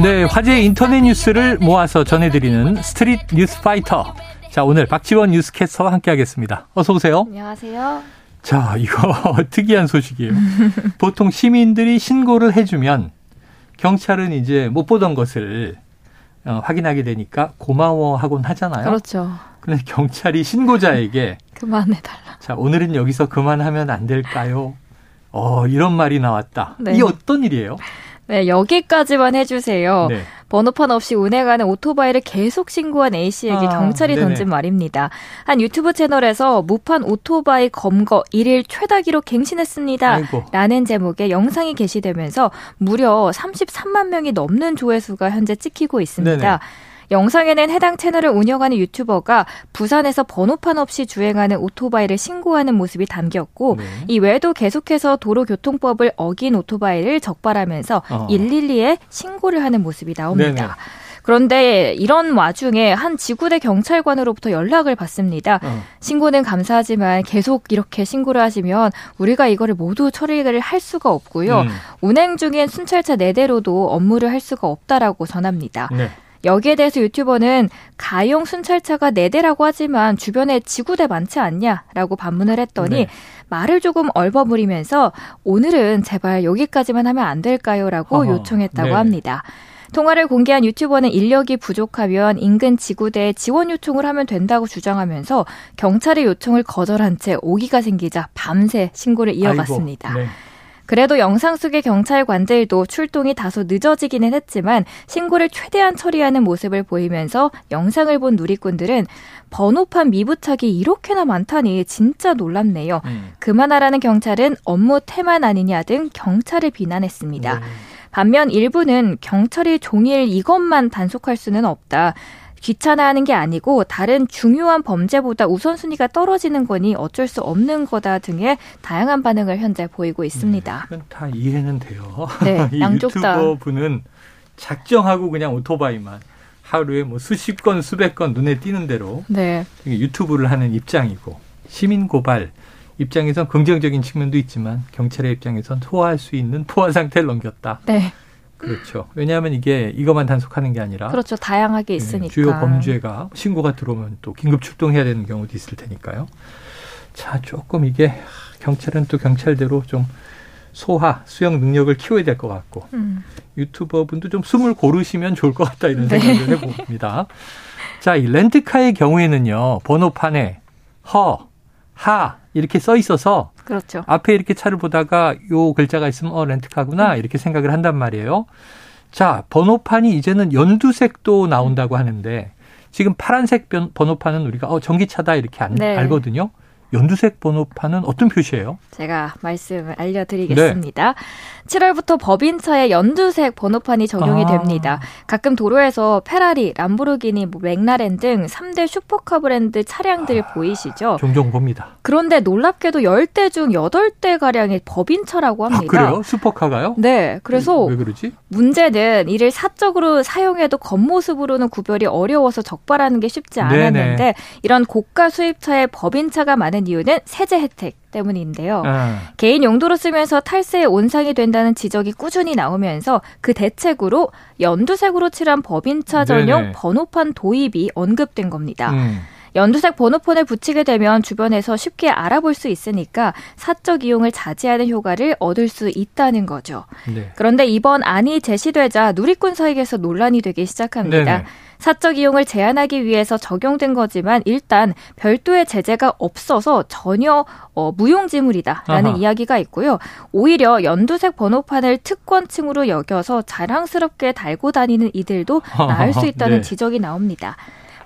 네, 화제의 인터넷 뉴스를 모아서 전해드리는 스트릿 뉴스 파이터. 자, 오늘 박지원 뉴스캐스터와 함께하겠습니다. 어서 오세요. 안녕하세요. 자, 이거 특이한 소식이에요. 보통 시민들이 신고를 해주면 경찰은 이제 못 보던 것을 어, 확인하게 되니까 고마워하곤 하잖아요. 그렇죠. 근데 경찰이 신고자에게 그만해달라. 자, 오늘은 여기서 그만하면 안 될까요? 어, 이런 말이 나왔다. 네. 이게 어떤 일이에요? 네, 여기까지만 해주세요. 네. 번호판 없이 운행하는 오토바이를 계속 신고한 A씨에게 아, 경찰이 네네. 던진 말입니다. 한 유튜브 채널에서 무판 오토바이 검거 1일 최다 기록 갱신했습니다. 아이고. 라는 제목의 영상이 게시되면서 무려 33만 명이 넘는 조회수가 현재 찍히고 있습니다. 네네. 영상에는 해당 채널을 운영하는 유튜버가 부산에서 번호판 없이 주행하는 오토바이를 신고하는 모습이 담겼고 네. 이 외에도 계속해서 도로교통법을 어긴 오토바이를 적발하면서 어. 112에 신고를 하는 모습이 나옵니다. 네네. 그런데 이런 와중에 한 지구대 경찰관으로부터 연락을 받습니다. 어. 신고는 감사하지만 계속 이렇게 신고를 하시면 우리가 이거를 모두 처리를 할 수가 없고요. 음. 운행 중인 순찰차 4대로도 업무를 할 수가 없다라고 전합니다. 네. 여기에 대해서 유튜버는 가용 순찰차가 4대라고 하지만 주변에 지구대 많지 않냐라고 반문을 했더니 네. 말을 조금 얼버무리면서 오늘은 제발 여기까지만 하면 안 될까요?라고 어허, 요청했다고 네. 합니다. 통화를 공개한 유튜버는 인력이 부족하면 인근 지구대에 지원 요청을 하면 된다고 주장하면서 경찰의 요청을 거절한 채 오기가 생기자 밤새 신고를 이어갔습니다. 아이고, 네. 그래도 영상 속의 경찰관들도 출동이 다소 늦어지기는 했지만 신고를 최대한 처리하는 모습을 보이면서 영상을 본 누리꾼들은 번호판 미부착이 이렇게나 많다니 진짜 놀랍네요. 음. 그만하라는 경찰은 업무 태만 아니냐 등 경찰을 비난했습니다. 네. 반면 일부는 경찰이 종일 이것만 단속할 수는 없다. 귀찮아하는 게 아니고 다른 중요한 범죄보다 우선순위가 떨어지는 거니 어쩔 수 없는 거다 등의 다양한 반응을 현재 보이고 있습니다. 그건 다 이해는 돼요. 네, 이 양쪽 다. 유튜버 분은 작정하고 그냥 오토바이만 하루에 뭐 수십 건 수백 건 눈에 띄는 대로 네. 유튜브를 하는 입장이고 시민 고발 입장에선 긍정적인 측면도 있지만 경찰의 입장에선 소화할 수 있는 포화 상태를 넘겼다. 네. 그렇죠. 왜냐하면 이게 이것만 단속하는 게 아니라 그렇죠. 다양하게 예, 있으니까. 주요 범죄가 신고가 들어오면 또 긴급 출동해야 되는 경우도 있을 테니까요. 자, 조금 이게 경찰은 또 경찰대로 좀 소화, 수용 능력을 키워야 될 것 같고 음. 유튜버 분도 좀 숨을 고르시면 좋을 것 같다 이런 네. 생각을 해봅니다. 자, 이 렌트카의 경우에는요, 번호판에 허, 하 이렇게 써 있어서 그렇죠. 앞에 이렇게 차를 보다가 요 글자가 있으면 어 렌트카구나 이렇게 생각을 한단 말이에요. 자 번호판이 이제는 연두색도 나온다고 하는데 지금 파란색 변- 번호판은 우리가 어 전기차다 이렇게 안- 네. 알거든요. 연두색 번호판은 어떤 표시예요? 제가 말씀을 알려드리겠습니다. 7월부터 법인차에 연두색 번호판이 적용이 아. 됩니다. 가끔 도로에서 페라리, 람보르기니, 뭐 맥라렌 등 3대 슈퍼카 브랜드 차량들 보이시죠? 종종 봅니다. 그런데 놀랍게도 10대 중 8대가량이 법인차라고 아, 합니다. 그래요? 슈퍼카가요? 네. 그래서 왜 그러지? 문제는 이를 사적으로 사용해도 겉모습으로는 구별이 어려워서 적발하는 게 쉽지 네네. 않았는데 이런 고가 수입차에 법인차가 많은 이유는 세제 혜택 때문인데요. 아, 개인 용도로 쓰면서 탈세에 온상이 된다는 지적이 꾸준히 나오면서 그 대책으로 연두색으로 칠한 법인차 전용 네네. 번호판 도입이 언급된 겁니다. 음. 연두색 번호판을 붙이게 되면 주변에서 쉽게 알아볼 수 있으니까 사적 이용을 자제하는 효과를 얻을 수 있다는 거죠. 네. 그런데 이번 안이 제시되자 누리꾼 사이에서 논란이 되기 시작합니다. 네네. 사적 이용을 제한하기 위해서 적용된 거지만 일단 별도의 제재가 없어서 전혀 어, 무용지물이다라는 아하. 이야기가 있고요. 오히려 연두색 번호판을 특권층으로 여겨서 자랑스럽게 달고 다니는 이들도 나을 수 있다는 네. 지적이 나옵니다.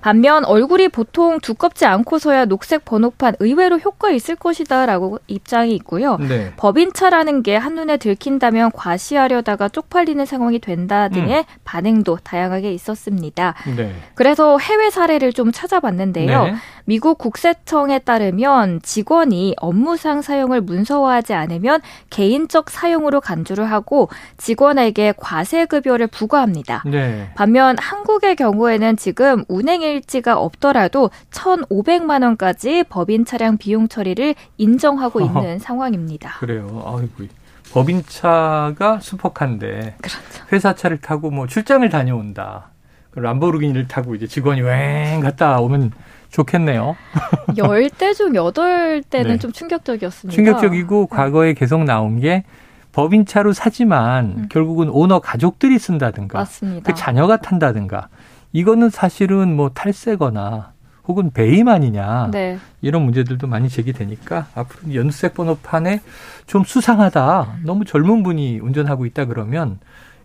반면 얼굴이 보통 두껍지 않고서야 녹색 번호판 의외로 효과 있을 것이다라고 입장이 있고요. 네. 법인차라는 게 한눈에 들킨다면 과시하려다가 쪽팔리는 상황이 된다 등의 반응도 다양하게 있었습니다. 네. 그래서 해외 사례를 좀 찾아봤는데요. 네. 미국 국세청에 따르면 직원이 업무상 사용을 문서화하지 않으면 개인적 사용으로 간주를 하고 직원에게 과세급여를 부과합니다. 네. 반면 한국의 경우에는 지금 운행 일지가 없더라도 1,500만 원까지 법인 차량 비용 처리를 인정하고 있는 상황입니다. 그래요. 아이고. 법인차가 슈퍼카인데 그렇죠. 회사 차를 타고 뭐 출장을 다녀온다. 람보르기니를 타고 이제 직원이 웽 갔다 오면 좋겠네요. 열 대 중 여덟 대는 네. 좀 충격적이었습니다. 충격적이고 과거에 계속 나온 게 법인차로 사지만 음. 결국은 오너 가족들이 쓴다든가 맞습니다. 그 자녀가 탄다든가 이거는 사실은 뭐 탈세거나 혹은 배임 아니냐 네. 이런 문제들도 많이 제기되니까 앞으로 연두색 번호판에 좀 수상하다 너무 젊은 분이 운전하고 있다 그러면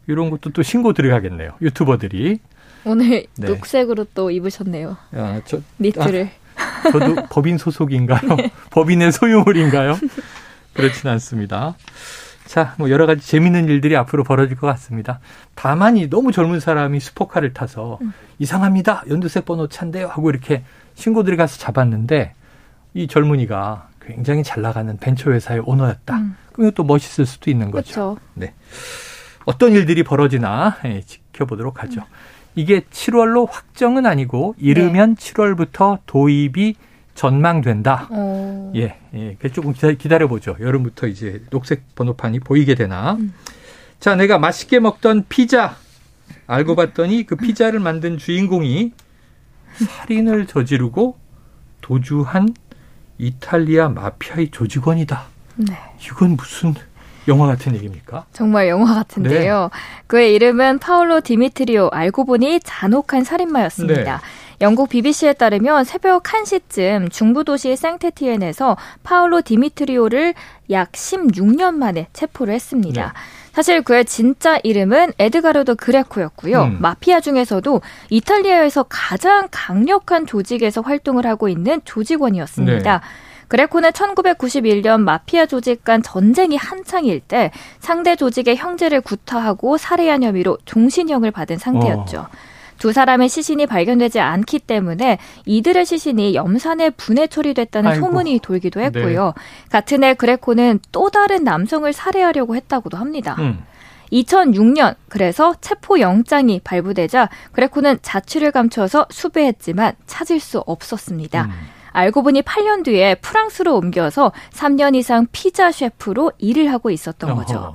이런 것도 또 신고 들어가겠네요 유튜버들이 오늘 네. 녹색으로 또 입으셨네요. 야, 저, 니트를. 저도 법인 소속인가요? 법인의 소유물인가요? 그렇진 않습니다. 자, 뭐 여러 가지 재밌는 일들이 앞으로 벌어질 것 같습니다. 다만 이 너무 젊은 사람이 슈퍼카를 타서 음. 이상합니다. 연두색 번호 차인데요. 하고 이렇게 신고들이 가서 잡았는데 이 젊은이가 굉장히 잘 나가는 벤처 회사의 오너였다. 음. 그럼 이것도 멋있을 수도 있는 거죠. 그렇죠. 어떤 일들이 벌어지나 예, 지켜보도록 하죠. 이게 7월로 확정은 아니고 이르면 7월부터 도입이 전망된다. 어. 예, 예. 조금 기다, 기다려 보죠. 여름부터 이제 녹색 번호판이 보이게 되나. 음. 자, 내가 맛있게 먹던 피자. 알고 봤더니 그 피자를 만든 주인공이 살인을 저지르고 도주한 이탈리아 마피아의 조직원이다. 네. 이건 무슨 영화 같은 얘기입니까? 정말 영화 같은데요. 네. 그의 이름은 파울로 디미트리오 알고 보니 잔혹한 살인마였습니다. 네. 영국 BBC에 따르면 새벽 1시쯤 중부 도시 생테티엔에서 파울로 디미트리오를 약 16년 만에 체포를 했습니다. 네. 사실 그의 진짜 이름은 에드가르도 그레코였고요. 음. 마피아 중에서도 이탈리아에서 가장 강력한 조직에서 활동을 하고 있는 조직원이었습니다. 네. 그레코는 1991년 마피아 조직 간 전쟁이 한창일 때 상대 조직의 형제를 구타하고 살해한 혐의로 종신형을 받은 상태였죠. 어. 두 사람의 시신이 발견되지 않기 때문에 이들의 시신이 염산에 분해 처리됐다는 아이고. 소문이 돌기도 했고요. 같은 해 그레코는 또 다른 남성을 살해하려고 했다고도 합니다. 음. 2006년 그래서 체포 영장이 발부되자 그레코는 자취를 감춰서 수배했지만 찾을 수 없었습니다. 음. 알고 보니 8년 뒤에 프랑스로 옮겨서 3년 이상 피자 셰프로 일을 하고 있었던 거죠. 어허.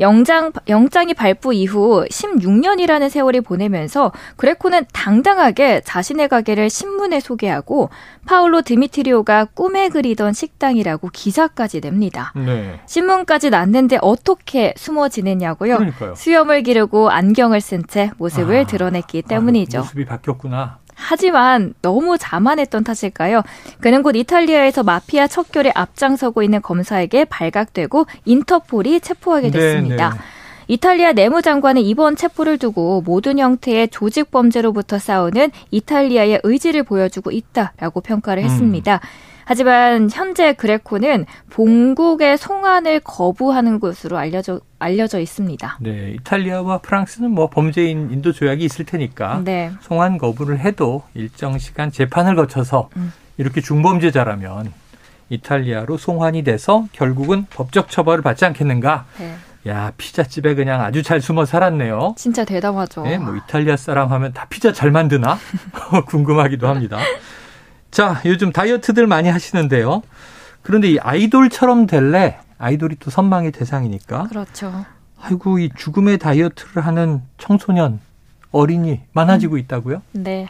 영장, 영장이 발부 이후 16년이라는 세월이 보내면서 그레코는 당당하게 자신의 가게를 신문에 소개하고 파울로 드미트리오가 꿈에 그리던 식당이라고 기사까지 냅니다. 네. 신문까지 났는데 어떻게 숨어 지냈냐고요? 그러니까요. 수염을 기르고 안경을 쓴 채 모습을 아, 드러냈기 때문이죠. 아, 모습이 바뀌었구나. 하지만 너무 자만했던 탓일까요? 그는 곧 이탈리아에서 마피아 척결에 앞장서고 있는 검사에게 발각되고 인터폴이 체포하게 됐습니다. 네, 네. 이탈리아 내무장관은 이번 체포를 두고 모든 형태의 조직 범죄로부터 싸우는 이탈리아의 의지를 보여주고 있다라고 평가를 했습니다. 하지만 현재 그레코는 본국의 송환을 거부하는 것으로 알려져 알려져 있습니다. 네, 이탈리아와 프랑스는 뭐 범죄인 인도 조약이 있을 테니까 네. 송환 거부를 해도 일정 시간 재판을 거쳐서 음. 이렇게 중범죄자라면 이탈리아로 송환이 돼서 결국은 법적 처벌을 받지 않겠는가? 네. 야, 피자집에 그냥 아주 잘 숨어 살았네요. 진짜 대담하죠. 네, 뭐 이탈리아 사람 하면 다 피자 잘 만드나? 궁금하기도 합니다. 자, 요즘 다이어트들 많이 하시는데요. 그런데 이 아이돌처럼 될래? 아이돌이 또 선망의 대상이니까. 그렇죠. 아이고, 이 죽음의 다이어트를 하는 청소년, 어린이 많아지고 있다고요? 네.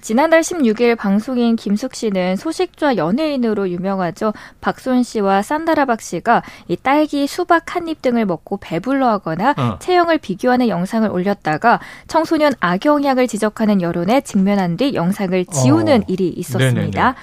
지난달 16일 방송인 김숙 씨는 소식좌 연예인으로 유명하죠. 박소은 씨와 산다라 박 씨가 이 딸기, 수박 한 입 등을 먹고 배불러 하거나 어. 체형을 비교하는 영상을 올렸다가 청소년 악영향을 지적하는 여론에 직면한 뒤 영상을 지우는 어. 일이 있었습니다. 네네네.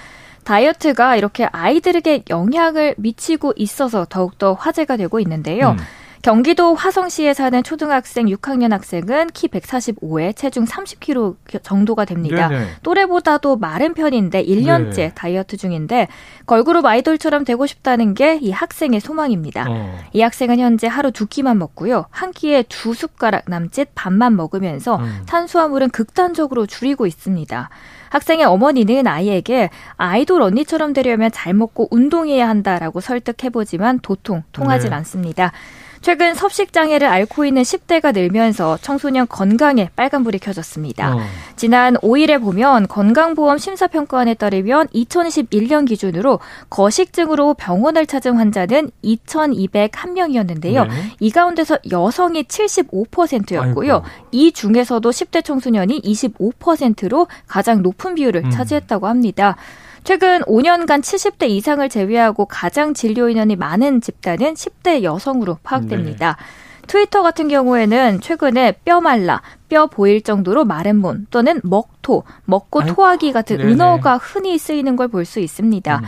다이어트가 이렇게 아이들에게 영향을 미치고 있어서 더욱더 화제가 되고 있는데요. 음. 경기도 화성시에 사는 초등학생 6학년 학생은 키 145에 체중 30kg 정도가 됩니다. 네네. 또래보다도 마른 편인데 1년째 네. 다이어트 중인데 걸그룹 아이돌처럼 되고 싶다는 게 이 학생의 소망입니다. 어. 이 학생은 현재 하루 두 끼만 먹고요. 한 끼에 두 숟가락 남짓 밥만 먹으면서 음. 탄수화물은 극단적으로 줄이고 있습니다. 학생의 어머니는 아이에게 아이돌 언니처럼 되려면 잘 먹고 운동해야 한다라고 설득해보지만 도통 통하지 네. 않습니다. 최근 섭식 장애를 앓고 있는 10대가 늘면서 청소년 건강에 빨간불이 켜졌습니다. 어. 지난 5일에 보면 건강보험 심사평가원에 따르면 2021년 기준으로 거식증으로 병원을 찾은 환자는 2,201명이었는데요. 네. 이 가운데서 여성이 75%였고요. 아이고. 이 중에서도 10대 청소년이 25%로 가장 높은 비율을 음. 차지했다고 합니다. 최근 5년간 70대 이상을 제외하고 가장 진료 인원이 많은 집단은 10대 여성으로 파악됩니다. 네. 트위터 같은 경우에는 최근에 뼈 말라, 뼈 보일 정도로 마른 문 또는 먹토, 먹고 토하기 같은 네네. 은어가 흔히 쓰이는 걸 볼 수 있습니다. 음.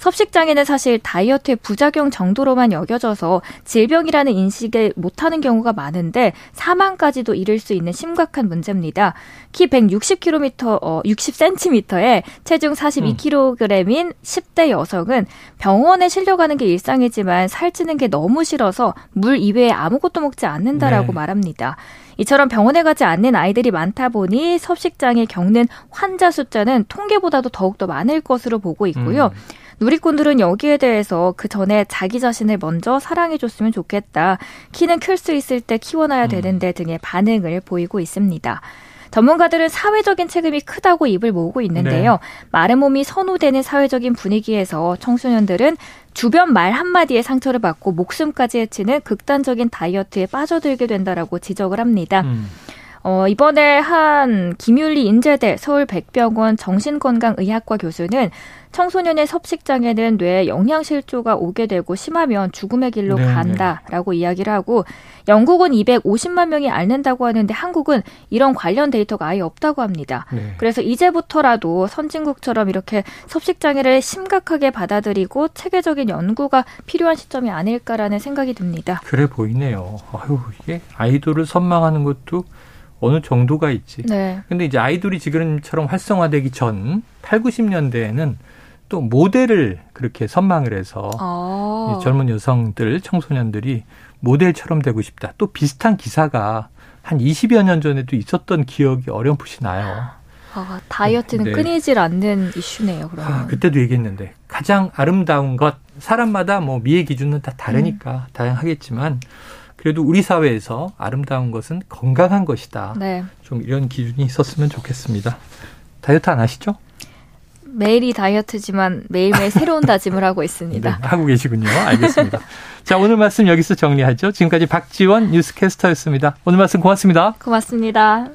섭식장애는 사실 다이어트의 부작용 정도로만 여겨져서 질병이라는 인식을 못하는 경우가 많은데 사망까지도 이를 수 있는 심각한 문제입니다. 키 160km, 어, 60cm에 체중 42kg인 10대 여성은 병원에 실려가는 게 일상이지만 살찌는 게 너무 싫어서 물 이외에 아무것도 먹지 않는다라고 네. 말합니다. 이처럼 병원에 가지 않는 아이들이 많다 보니 섭식장애 겪는 환자 숫자는 통계보다도 더욱더 많을 것으로 보고 있고요. 음. 누리꾼들은 여기에 대해서 그 전에 자기 자신을 먼저 사랑해줬으면 좋겠다. 키는 클 수 있을 때 키워놔야 음. 되는데 등의 반응을 보이고 있습니다. 전문가들은 사회적인 책임이 크다고 입을 모으고 있는데요. 네. 마른 몸이 선호되는 사회적인 분위기에서 청소년들은 주변 말 한마디에 상처를 받고 목숨까지 해치는 극단적인 다이어트에 빠져들게 된다라고 지적을 합니다. 음. 어, 이번에 한 김윤리 인제대 서울백병원 정신건강의학과 교수는 청소년의 섭식장애는 뇌에 영양실조가 오게 되고 심하면 죽음의 길로 네네. 간다라고 이야기를 하고 영국은 250만 명이 앓는다고 하는데 한국은 이런 관련 데이터가 아예 없다고 합니다. 네. 그래서 이제부터라도 선진국처럼 이렇게 섭식장애를 심각하게 받아들이고 체계적인 연구가 필요한 시점이 아닐까라는 생각이 듭니다. 그래 보이네요. 아유, 이게 아이돌을 선망하는 것도 어느 정도가 있지. 네. 근데 이제 아이돌이 지금처럼 활성화되기 전 8, 90년대에는 또 모델을 그렇게 선망을 해서 아. 젊은 여성들, 청소년들이 모델처럼 되고 싶다. 또 비슷한 기사가 한 20여 년 전에도 있었던 기억이 어렴풋이 나요. 아, 다이어트는 네. 끊이질 않는 이슈네요, 그러면. 아, 그때도 얘기했는데 가장 아름다운 것 사람마다 뭐 미의 기준은 다 다르니까 음. 다양하겠지만 그래도 우리 사회에서 아름다운 것은 건강한 것이다. 네. 좀 이런 기준이 있었으면 좋겠습니다. 다이어트 안 하시죠? 매일이 다이어트지만 매일매일 새로운 다짐을 하고 있습니다. 네, 하고 계시군요. 알겠습니다. 자, 오늘 말씀 여기서 정리하죠. 지금까지 박지원 뉴스캐스터였습니다. 오늘 말씀 고맙습니다. 고맙습니다.